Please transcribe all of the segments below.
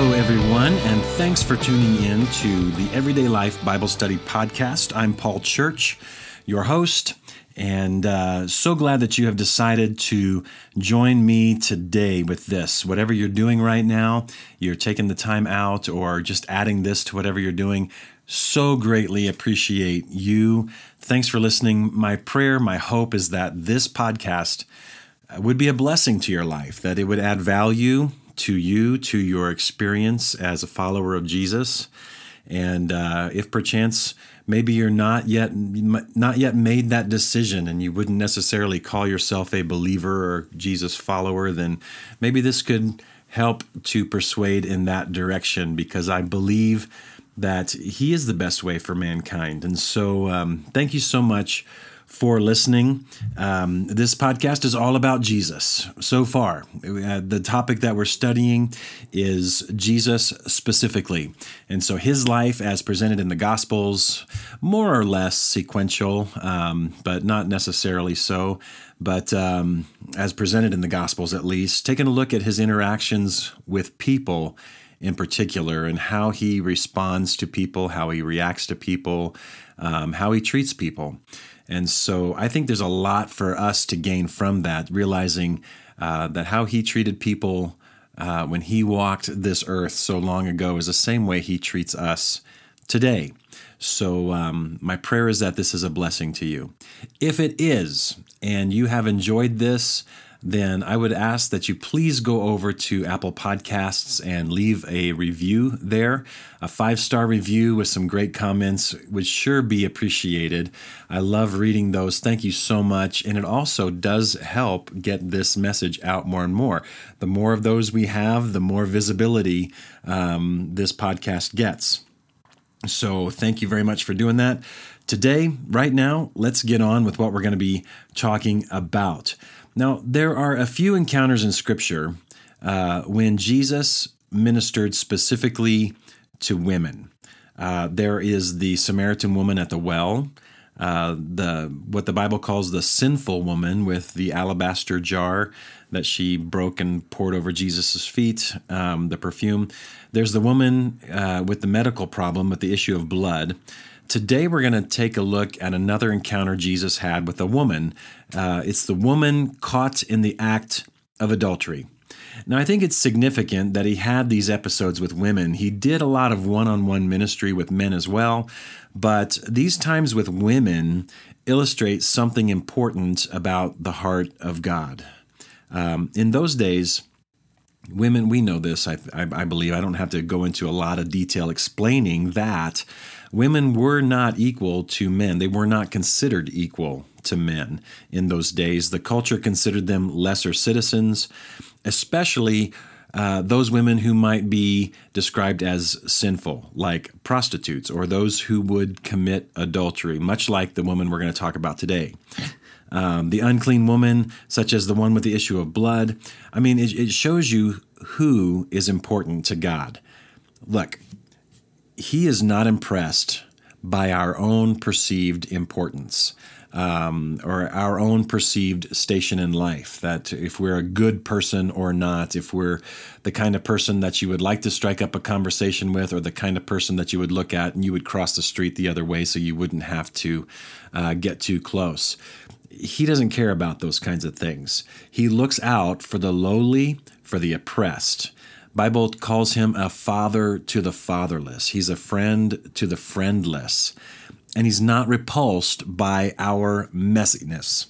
Hello, everyone, and thanks for tuning in to the Everyday Life Bible Study Podcast. I'm Paul Church, your host, and uh, so glad that you have decided to join me today with this. Whatever you're doing right now, you're taking the time out or just adding this to whatever you're doing. So greatly appreciate you. Thanks for listening. My prayer, my hope is that this podcast would be a blessing to your life, that it would add value to you, to your experience as a follower of Jesus. And uh, if perchance maybe you're not yet not yet made that decision and you wouldn't necessarily call yourself a believer or Jesus follower, then maybe this could help to persuade in that direction because I believe that He is the best way for mankind. And so, um, thank you so much for listening. Um, this podcast is all about Jesus so far. Uh, the topic that we're studying is Jesus specifically. And so his life, as presented in the Gospels, more or less sequential, um, but not necessarily so. But um, as presented in the Gospels, at least, taking a look at his interactions with people in particular and how he responds to people, how he reacts to people, um, how he treats people. And so I think there's a lot for us to gain from that, realizing uh, that how he treated people uh, when he walked this earth so long ago is the same way he treats us today. So, um, my prayer is that this is a blessing to you. If it is, and you have enjoyed this, then I would ask that you please go over to Apple Podcasts and leave a review there. A five star review with some great comments would sure be appreciated. I love reading those. Thank you so much. And it also does help get this message out more and more. The more of those we have, the more visibility um, this podcast gets. So, thank you very much for doing that. Today, right now, let's get on with what we're going to be talking about. Now, there are a few encounters in Scripture uh, when Jesus ministered specifically to women. Uh, there is the Samaritan woman at the well, uh, the what the Bible calls the sinful woman with the alabaster jar that she broke and poured over Jesus' feet, um, the perfume. There's the woman uh, with the medical problem with the issue of blood. Today, we're going to take a look at another encounter Jesus had with a woman. Uh, it's the woman caught in the act of adultery. Now, I think it's significant that he had these episodes with women. He did a lot of one on one ministry with men as well, but these times with women illustrate something important about the heart of God. Um, in those days, women, we know this, I, I, I believe. I don't have to go into a lot of detail explaining that women were not equal to men. They were not considered equal to men in those days. The culture considered them lesser citizens, especially uh, those women who might be described as sinful, like prostitutes, or those who would commit adultery, much like the woman we're going to talk about today. Um, the unclean woman, such as the one with the issue of blood. I mean, it, it shows you who is important to God. Look, he is not impressed by our own perceived importance um, or our own perceived station in life. That if we're a good person or not, if we're the kind of person that you would like to strike up a conversation with, or the kind of person that you would look at and you would cross the street the other way so you wouldn't have to uh, get too close. He doesn't care about those kinds of things. He looks out for the lowly, for the oppressed. Bible calls him a father to the fatherless. He's a friend to the friendless. And he's not repulsed by our messiness.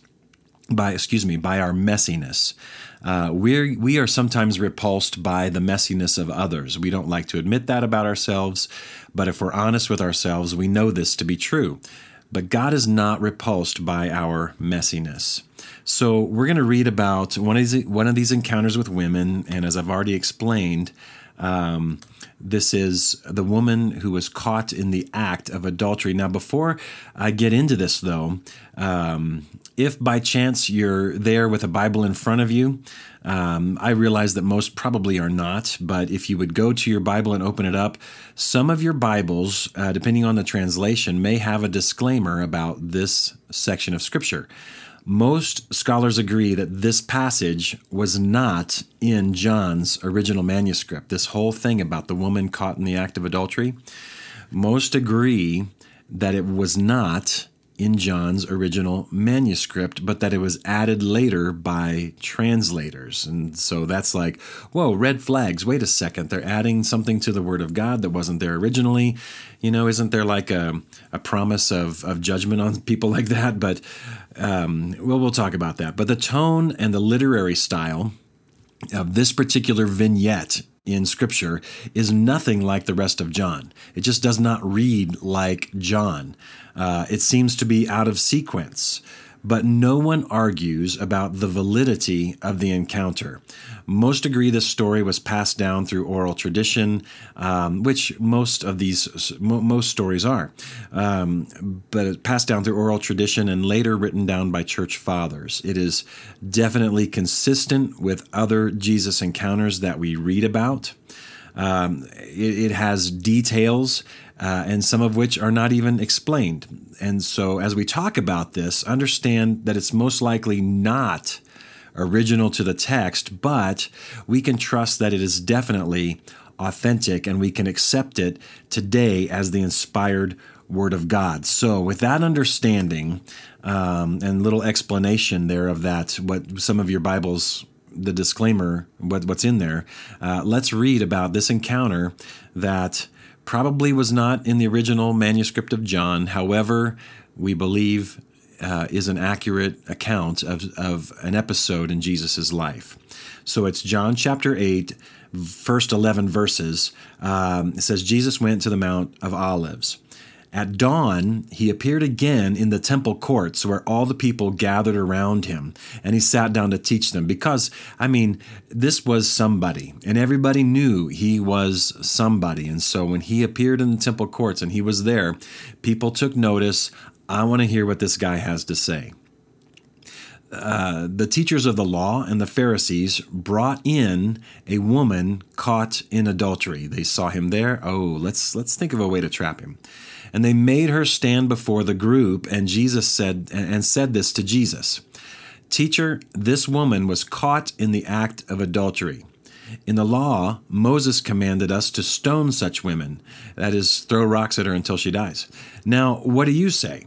By excuse me, by our messiness. Uh, we we are sometimes repulsed by the messiness of others. We don't like to admit that about ourselves, but if we're honest with ourselves, we know this to be true. But God is not repulsed by our messiness. So we're going to read about one of these one of these encounters with women, and as I've already explained, um, this is the woman who was caught in the act of adultery. Now, before I get into this, though, um, if by chance you're there with a Bible in front of you, um, I realize that most probably are not, but if you would go to your Bible and open it up, some of your Bibles, uh, depending on the translation, may have a disclaimer about this section of Scripture. Most scholars agree that this passage was not in John's original manuscript. This whole thing about the woman caught in the act of adultery, most agree that it was not in John's original manuscript, but that it was added later by translators. And so that's like, whoa, red flags. Wait a second. They're adding something to the Word of God that wasn't there originally. You know, isn't there like a, a promise of, of judgment on people like that? But, um, well, we'll talk about that. But the tone and the literary style of this particular vignette in Scripture is nothing like the rest of John. It just does not read like John. Uh, it seems to be out of sequence. But no one argues about the validity of the encounter. Most agree this story was passed down through oral tradition, um, which most of these most stories are, um, but passed down through oral tradition and later written down by church fathers. It is definitely consistent with other Jesus encounters that we read about. Um, it, it, has details, uh, and some of which are not even explained. And so, as we talk about this, understand that it's most likely not original to the text, but we can trust that it is definitely authentic and we can accept it today as the inspired Word of God. So, with that understanding um, and little explanation there of that, what some of your Bibles the disclaimer, what, what's in there, uh, let's read about this encounter that probably was not in the original manuscript of John. However, we believe uh, is an accurate account of, of an episode in Jesus' life. So it's John chapter 8, first 11 verses. Um, it says, Jesus went to the Mount of Olives. At dawn, he appeared again in the temple courts where all the people gathered around him, and he sat down to teach them. Because, I mean, this was somebody, and everybody knew he was somebody. And so when he appeared in the temple courts and he was there, people took notice. I want to hear what this guy has to say. Uh, the teachers of the law and the Pharisees brought in a woman caught in adultery. They saw him there. Oh, let's let's think of a way to trap him. And they made her stand before the group, and Jesus said and said this to Jesus. Teacher, this woman was caught in the act of adultery. In the law, Moses commanded us to stone such women, that is, throw rocks at her until she dies. Now, what do you say?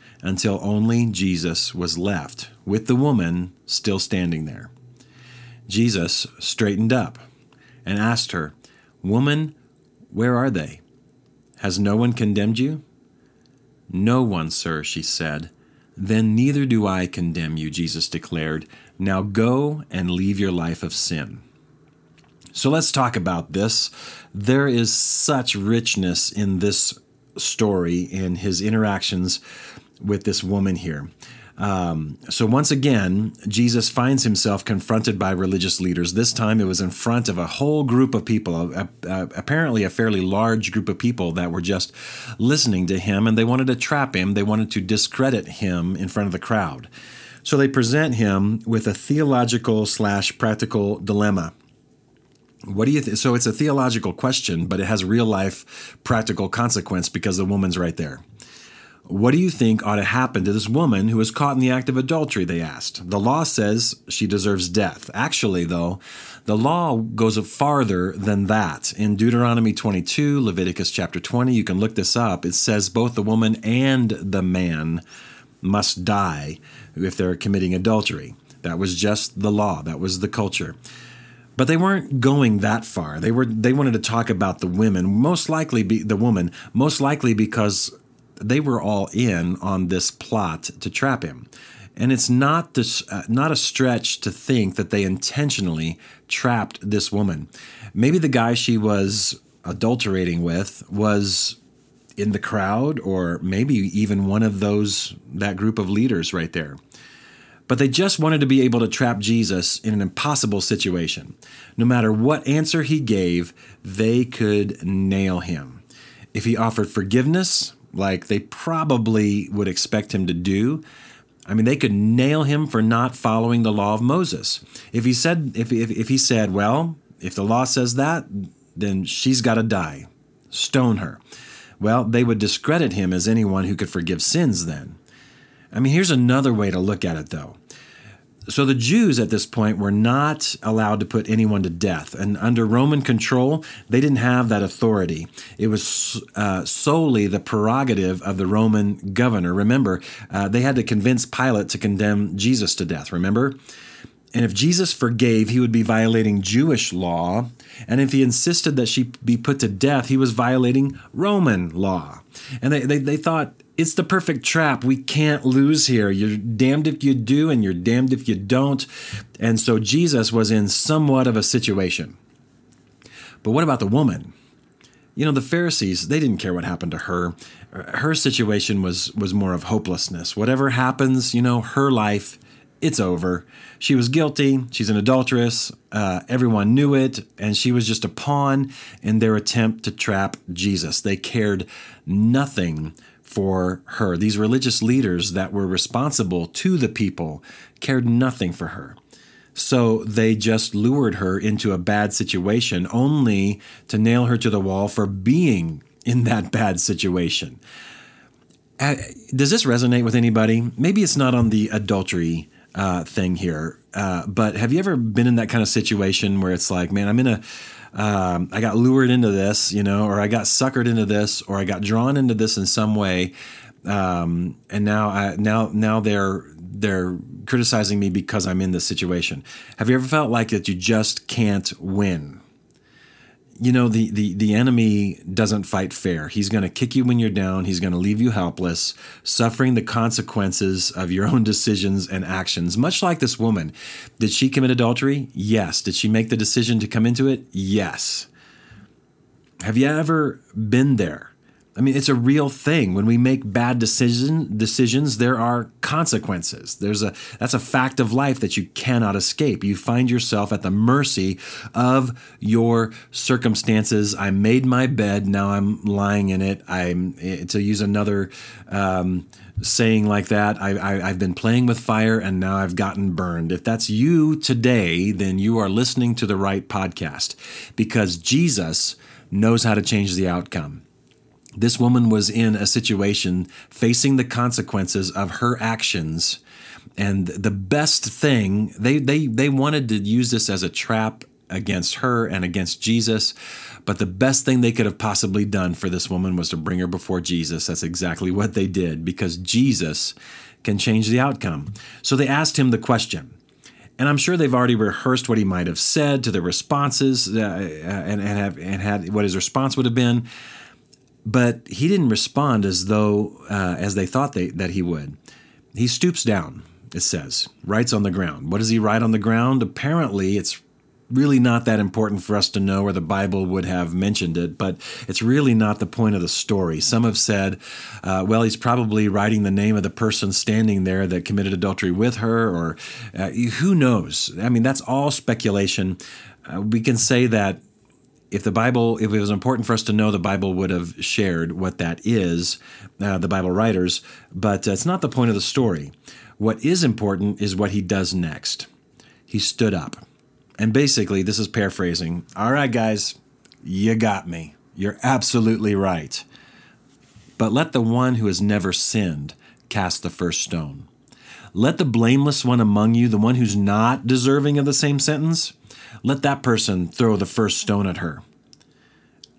until only Jesus was left, with the woman still standing there. Jesus straightened up and asked her, Woman, where are they? Has no one condemned you? No one, sir, she said. Then neither do I condemn you, Jesus declared. Now go and leave your life of sin. So let's talk about this. There is such richness in this story, in his interactions with this woman here. Um, so once again, Jesus finds himself confronted by religious leaders. This time it was in front of a whole group of people, a, a, apparently a fairly large group of people that were just listening to him and they wanted to trap him. They wanted to discredit him in front of the crowd. So they present him with a theological slash practical dilemma. What do you th- so it's a theological question, but it has real life practical consequence because the woman's right there. What do you think ought to happen to this woman who was caught in the act of adultery? They asked. The law says she deserves death. Actually, though, the law goes farther than that. In Deuteronomy 22, Leviticus chapter 20, you can look this up. It says both the woman and the man must die if they're committing adultery. That was just the law, that was the culture. But they weren't going that far. They were they wanted to talk about the women, most likely be the woman, most likely because they were all in on this plot to trap him. And it's not this, uh, not a stretch to think that they intentionally trapped this woman. Maybe the guy she was adulterating with was in the crowd, or maybe even one of those that group of leaders right there. but they just wanted to be able to trap Jesus in an impossible situation. No matter what answer he gave, they could nail him. If he offered forgiveness, like they probably would expect him to do, I mean, they could nail him for not following the law of Moses. If he said, if, if, if he said, well, if the law says that, then she's got to die, stone her. Well, they would discredit him as anyone who could forgive sins then. I mean, here's another way to look at it, though. So the Jews at this point were not allowed to put anyone to death. And under Roman control, they didn't have that authority. It was uh, solely the prerogative of the Roman governor. Remember, uh, they had to convince Pilate to condemn Jesus to death, remember? And if Jesus forgave, he would be violating Jewish law. And if he insisted that she be put to death, he was violating Roman law. And they, they, they thought it's the perfect trap. We can't lose here. You're damned if you do, and you're damned if you don't. And so Jesus was in somewhat of a situation. But what about the woman? You know, the Pharisees, they didn't care what happened to her. Her situation was was more of hopelessness. Whatever happens, you know, her life, it's over. She was guilty. She's an adulteress. Uh, everyone knew it, and she was just a pawn in their attempt to trap Jesus. They cared nothing for her. These religious leaders that were responsible to the people cared nothing for her. So they just lured her into a bad situation only to nail her to the wall for being in that bad situation. Uh, does this resonate with anybody? Maybe it's not on the adultery uh, thing here, uh, but have you ever been in that kind of situation where it's like, man, I'm in a um, I got lured into this, you know, or I got suckered into this, or I got drawn into this in some way, um, and now I now now they're they're criticizing me because I'm in this situation. Have you ever felt like that you just can't win? You know the, the the enemy doesn't fight fair. He's going to kick you when you're down. He's going to leave you helpless suffering the consequences of your own decisions and actions. Much like this woman. Did she commit adultery? Yes. Did she make the decision to come into it? Yes. Have you ever been there I mean, it's a real thing. When we make bad decision decisions, there are consequences. There's a that's a fact of life that you cannot escape. You find yourself at the mercy of your circumstances. I made my bed, now I'm lying in it. I'm to use another um, saying like that. I, I, I've been playing with fire and now I've gotten burned. If that's you today, then you are listening to the right podcast because Jesus knows how to change the outcome. This woman was in a situation facing the consequences of her actions. And the best thing, they, they, they wanted to use this as a trap against her and against Jesus. But the best thing they could have possibly done for this woman was to bring her before Jesus. That's exactly what they did because Jesus can change the outcome. So they asked him the question. And I'm sure they've already rehearsed what he might have said to the responses uh, and, and, have, and had what his response would have been but he didn't respond as though uh, as they thought they, that he would. He stoops down. It says, writes on the ground. What does he write on the ground? Apparently, it's really not that important for us to know, or the Bible would have mentioned it, but it's really not the point of the story. Some have said, uh, well, he's probably writing the name of the person standing there that committed adultery with her, or uh, who knows? I mean, that's all speculation. Uh, we can say that if the Bible, if it was important for us to know, the Bible would have shared what that is, uh, the Bible writers, but uh, it's not the point of the story. What is important is what he does next. He stood up. And basically, this is paraphrasing. All right, guys, you got me. You're absolutely right. But let the one who has never sinned cast the first stone. Let the blameless one among you, the one who's not deserving of the same sentence, let that person throw the first stone at her.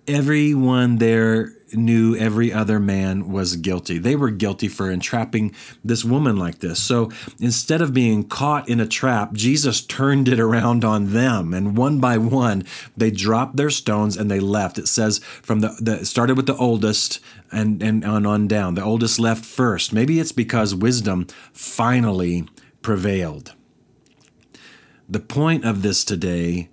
Everyone there knew every other man was guilty. They were guilty for entrapping this woman like this. So instead of being caught in a trap, Jesus turned it around on them. And one by one, they dropped their stones and they left. It says from the, the started with the oldest and, and on, on down. The oldest left first. Maybe it's because wisdom finally prevailed. The point of this today,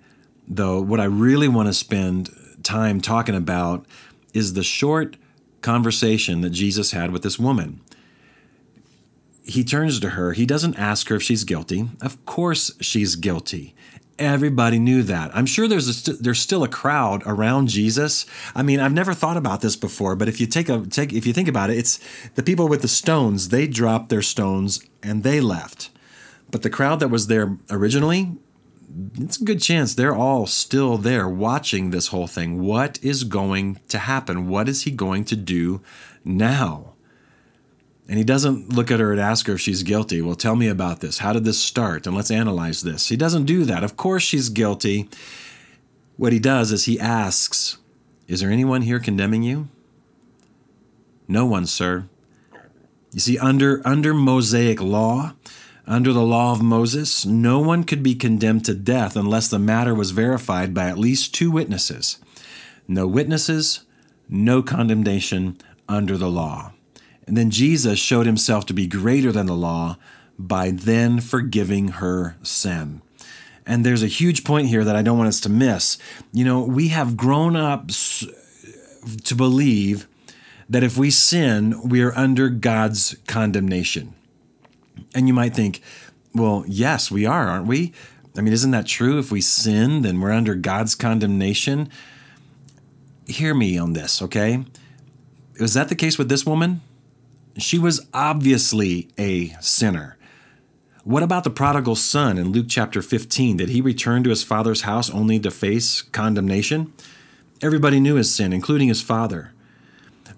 though, what I really want to spend time talking about is the short conversation that Jesus had with this woman. he turns to her. He doesn't ask her if she's guilty. Of course, she's guilty. Everybody knew that. I'm sure there's st- there's still a crowd around Jesus. I mean, I've never thought about this before, but if you take a take if you think about it, it's the people with the stones. They dropped their stones and they left. But the crowd that was there originally, it's a good chance they're all still there watching this whole thing. What is going to happen? What is he going to do now? And he doesn't look at her and ask her if she's guilty. Well, tell me about this. How did this start? And let's analyze this. He doesn't do that. Of course, she's guilty. What he does is he asks, Is there anyone here condemning you? No one, sir. You see, under, under Mosaic law, under the law of Moses, no one could be condemned to death unless the matter was verified by at least two witnesses. No witnesses, no condemnation under the law. And then Jesus showed himself to be greater than the law by then forgiving her sin. And there's a huge point here that I don't want us to miss. You know, we have grown up to believe that if we sin, we are under God's condemnation. And you might think, well, yes, we are, aren't we? I mean, isn't that true? If we sin, then we're under God's condemnation. Hear me on this, okay? Was that the case with this woman? She was obviously a sinner. What about the prodigal son in Luke chapter 15? Did he return to his father's house only to face condemnation? Everybody knew his sin, including his father.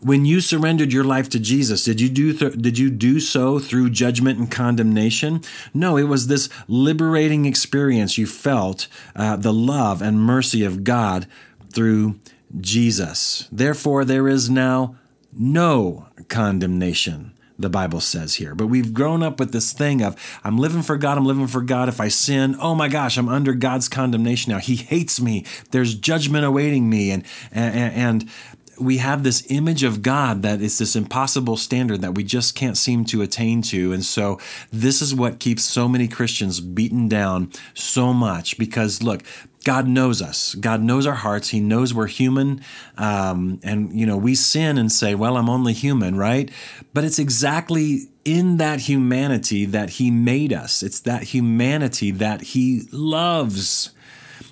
When you surrendered your life to Jesus, did you do th- did you do so through judgment and condemnation? No, it was this liberating experience you felt uh, the love and mercy of God through Jesus. Therefore, there is now no condemnation, the Bible says here. But we've grown up with this thing of, I'm living for God, I'm living for God. If I sin, oh my gosh, I'm under God's condemnation now. He hates me. There's judgment awaiting me. And, and, and we have this image of God that is this impossible standard that we just can't seem to attain to. And so this is what keeps so many Christians beaten down so much because look, God knows us. God knows our hearts. He knows we're human. Um, and, you know, we sin and say, well, I'm only human, right? But it's exactly in that humanity that He made us. It's that humanity that He loves.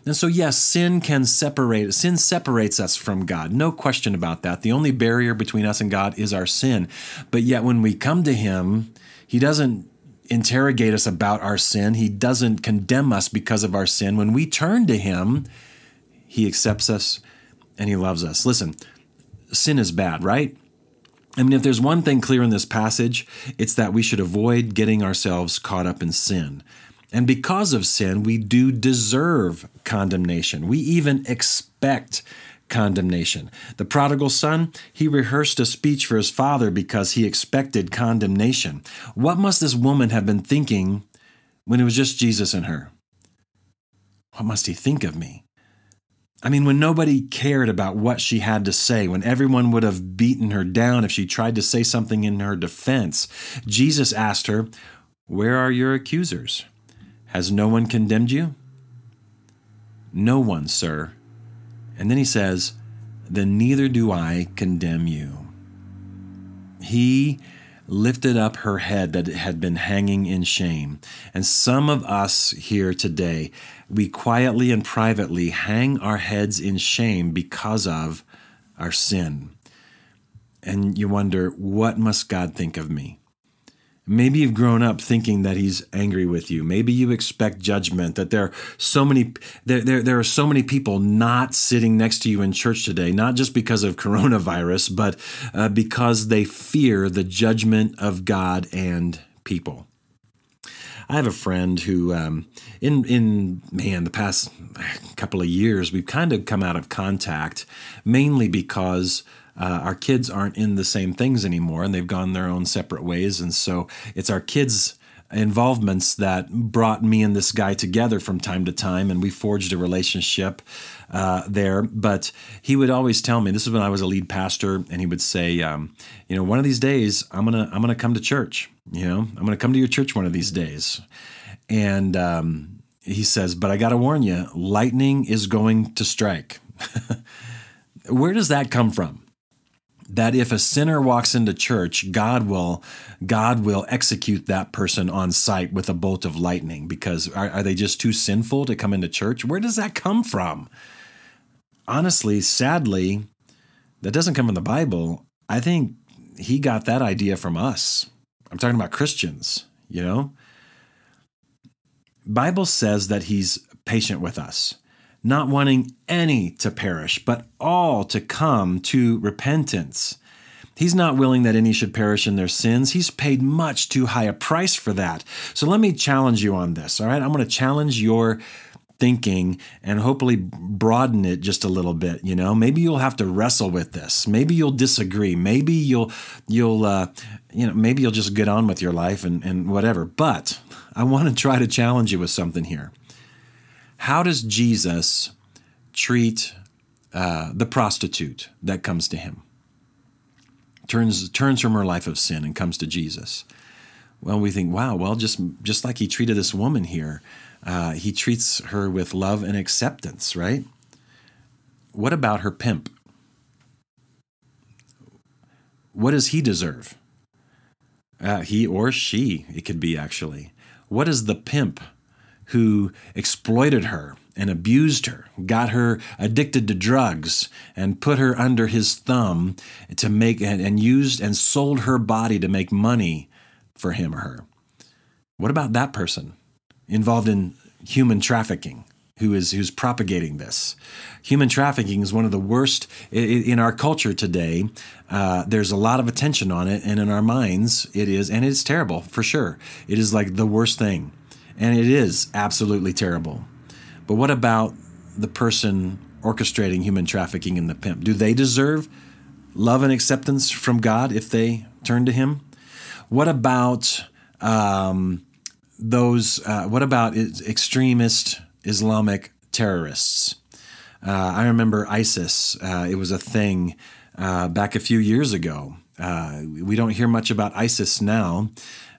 And so, yes, sin can separate, sin separates us from God. No question about that. The only barrier between us and God is our sin. But yet, when we come to Him, He doesn't interrogate us about our sin. He doesn't condemn us because of our sin. When we turn to Him, He accepts us and He loves us. Listen, sin is bad, right? I mean, if there's one thing clear in this passage, it's that we should avoid getting ourselves caught up in sin. And because of sin, we do deserve condemnation. We even expect condemnation. The prodigal son, he rehearsed a speech for his father because he expected condemnation. What must this woman have been thinking when it was just Jesus and her? What must he think of me? I mean, when nobody cared about what she had to say, when everyone would have beaten her down if she tried to say something in her defense, Jesus asked her, Where are your accusers? Has no one condemned you? No one, sir, and then he says, Then neither do I condemn you. He lifted up her head that had been hanging in shame. And some of us here today, we quietly and privately hang our heads in shame because of our sin. And you wonder, what must God think of me? Maybe you've grown up thinking that he's angry with you. Maybe you expect judgment, that there are so many there, there, there are so many people not sitting next to you in church today, not just because of coronavirus, but uh, because they fear the judgment of God and people. I have a friend who, um, in in man, the past couple of years, we've kind of come out of contact, mainly because uh, our kids aren't in the same things anymore and they've gone their own separate ways. And so it's our kids' involvements that brought me and this guy together from time to time and we forged a relationship uh, there. But he would always tell me this is when i was a lead pastor and he would say um, you know one of these days i'm gonna i'm gonna come to church you know? I'm gonna come to your church one of these days. And um, he says but i gotta warn you lightning is going to strike. Where does that come from that if a sinner walks into church, God will God will execute that person on sight with a bolt of lightning because are, are they just too sinful to come into church? Where does that come from? Honestly, sadly, that doesn't come from the Bible. I think he got that idea from us. I'm talking about Christians, you know? Bible says that he's patient with us not wanting any to perish, but all to come to repentance. He's not willing that any should perish in their sins. He's paid much too high a price for that. So let me challenge you on this, all right? I'm going to challenge your thinking and hopefully broaden it just a little bit you know maybe you'll have to wrestle with this maybe you'll disagree maybe you'll you'll uh, you know maybe you'll just get on with your life and, and whatever but i want to try to challenge you with something here how does Jesus treat uh, the prostitute that comes to him? Turns, turns from her life of sin and comes to Jesus. Well, we think, wow, well, just, just like he treated this woman here, uh, he treats her with love and acceptance, right? What about her pimp? What does he deserve? Uh, he or she, it could be actually. What does the pimp who exploited her and abused her, got her addicted to drugs, and put her under his thumb to make and, and used and sold her body to make money for him or her. What about that person involved in human trafficking? Who is who's propagating this? Human trafficking is one of the worst in our culture today. Uh, there's a lot of attention on it, and in our minds, it is, and it's terrible for sure. It is like the worst thing. And it is absolutely terrible. But what about the person orchestrating human trafficking and the pimp? Do they deserve love and acceptance from God if they turn to Him? What about um, those? Uh, what about extremist Islamic terrorists? Uh, I remember ISIS. Uh, it was a thing uh, back a few years ago. Uh, we don't hear much about ISIS now,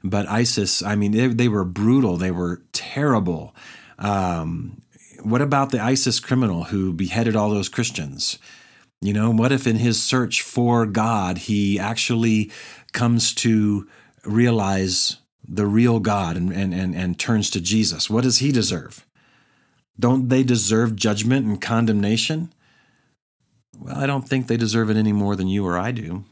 but ISIS, I mean, they, they were brutal, they were terrible. Um, what about the ISIS criminal who beheaded all those Christians? You know, what if in his search for God, he actually comes to realize the real God and, and, and, and turns to Jesus? What does he deserve? Don't they deserve judgment and condemnation? Well, I don't think they deserve it any more than you or I do.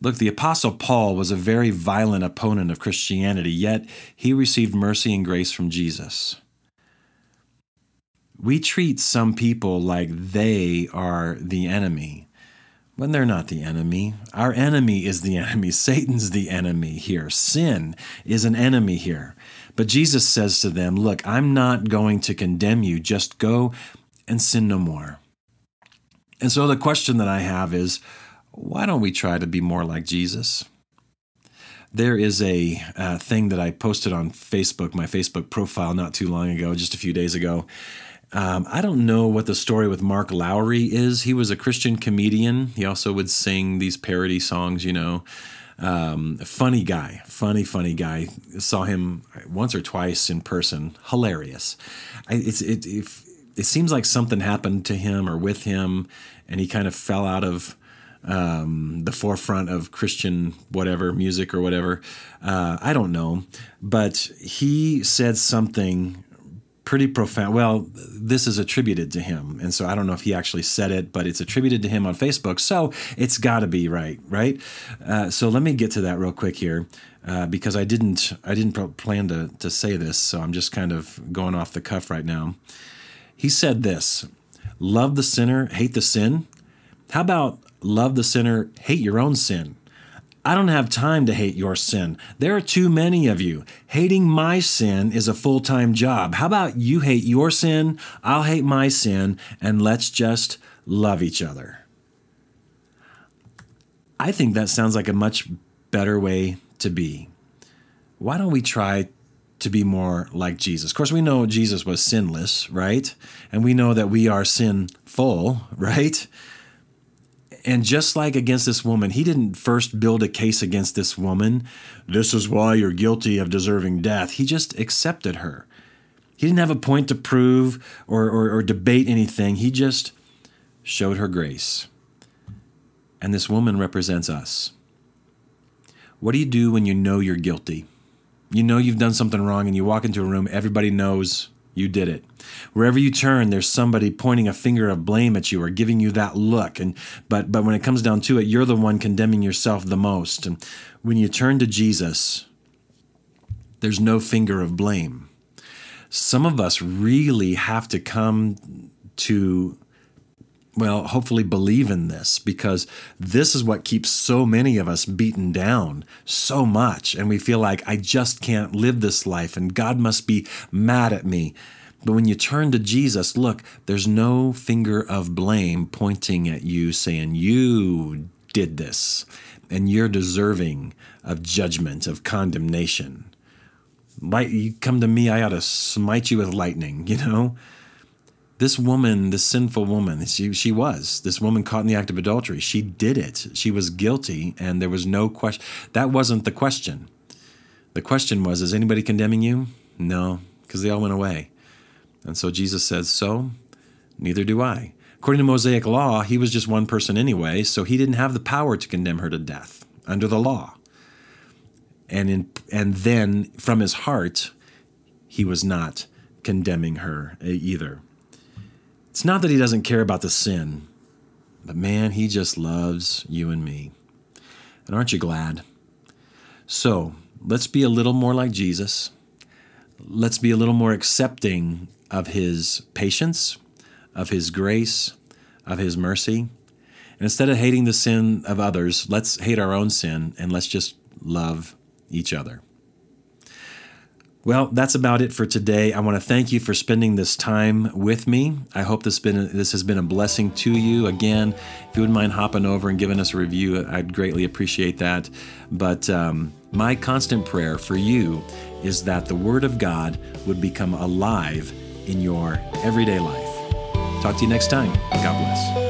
Look, the Apostle Paul was a very violent opponent of Christianity, yet he received mercy and grace from Jesus. We treat some people like they are the enemy when they're not the enemy. Our enemy is the enemy. Satan's the enemy here. Sin is an enemy here. But Jesus says to them, Look, I'm not going to condemn you. Just go and sin no more. And so the question that I have is, why don't we try to be more like Jesus? There is a uh, thing that I posted on Facebook, my Facebook profile, not too long ago, just a few days ago. Um, I don't know what the story with Mark Lowry is. He was a Christian comedian. He also would sing these parody songs, you know. Um, funny guy, funny, funny guy. Saw him once or twice in person. Hilarious. I, it's it, it, it seems like something happened to him or with him, and he kind of fell out of um, the forefront of Christian whatever music or whatever. Uh, I don't know, but he said something pretty profound. Well, this is attributed to him, and so I don't know if he actually said it, but it's attributed to him on Facebook, so it's got to be right, right? Uh, so let me get to that real quick here. Uh, because I didn't, I didn't plan to to say this, so I'm just kind of going off the cuff right now. He said this: "Love the sinner, hate the sin." How about love the sinner, hate your own sin. I don't have time to hate your sin. There are too many of you. Hating my sin is a full time job. How about you hate your sin, I'll hate my sin, and let's just love each other? I think that sounds like a much better way to be. Why don't we try to be more like Jesus? Of course, we know Jesus was sinless, right? And we know that we are sinful, right? And just like against this woman, he didn't first build a case against this woman. This is why you're guilty of deserving death. He just accepted her. He didn't have a point to prove or, or, or debate anything. He just showed her grace. And this woman represents us. What do you do when you know you're guilty? You know you've done something wrong and you walk into a room, everybody knows you did it. Wherever you turn, there's somebody pointing a finger of blame at you or giving you that look. And but but when it comes down to it, you're the one condemning yourself the most. And when you turn to Jesus, there's no finger of blame. Some of us really have to come to well, hopefully believe in this because this is what keeps so many of us beaten down so much. And we feel like I just can't live this life and God must be mad at me. But when you turn to Jesus, look, there's no finger of blame pointing at you saying, You did this and you're deserving of judgment, of condemnation. Light, you come to me, I ought to smite you with lightning, you know? This woman, this sinful woman, she, she was this woman caught in the act of adultery. She did it. She was guilty, and there was no question. That wasn't the question. The question was, is anybody condemning you? No, because they all went away. And so Jesus says, so neither do I. According to Mosaic law, he was just one person anyway, so he didn't have the power to condemn her to death under the law. And in and then from his heart, he was not condemning her uh, either. It's not that he doesn't care about the sin, but man, he just loves you and me. And aren't you glad? So let's be a little more like Jesus. Let's be a little more accepting of his patience, of his grace, of his mercy. And instead of hating the sin of others, let's hate our own sin and let's just love each other. Well, that's about it for today. I want to thank you for spending this time with me. I hope this been this has been a blessing to you. Again, if you wouldn't mind hopping over and giving us a review, I'd greatly appreciate that. But um, my constant prayer for you is that the Word of God would become alive in your everyday life. Talk to you next time. God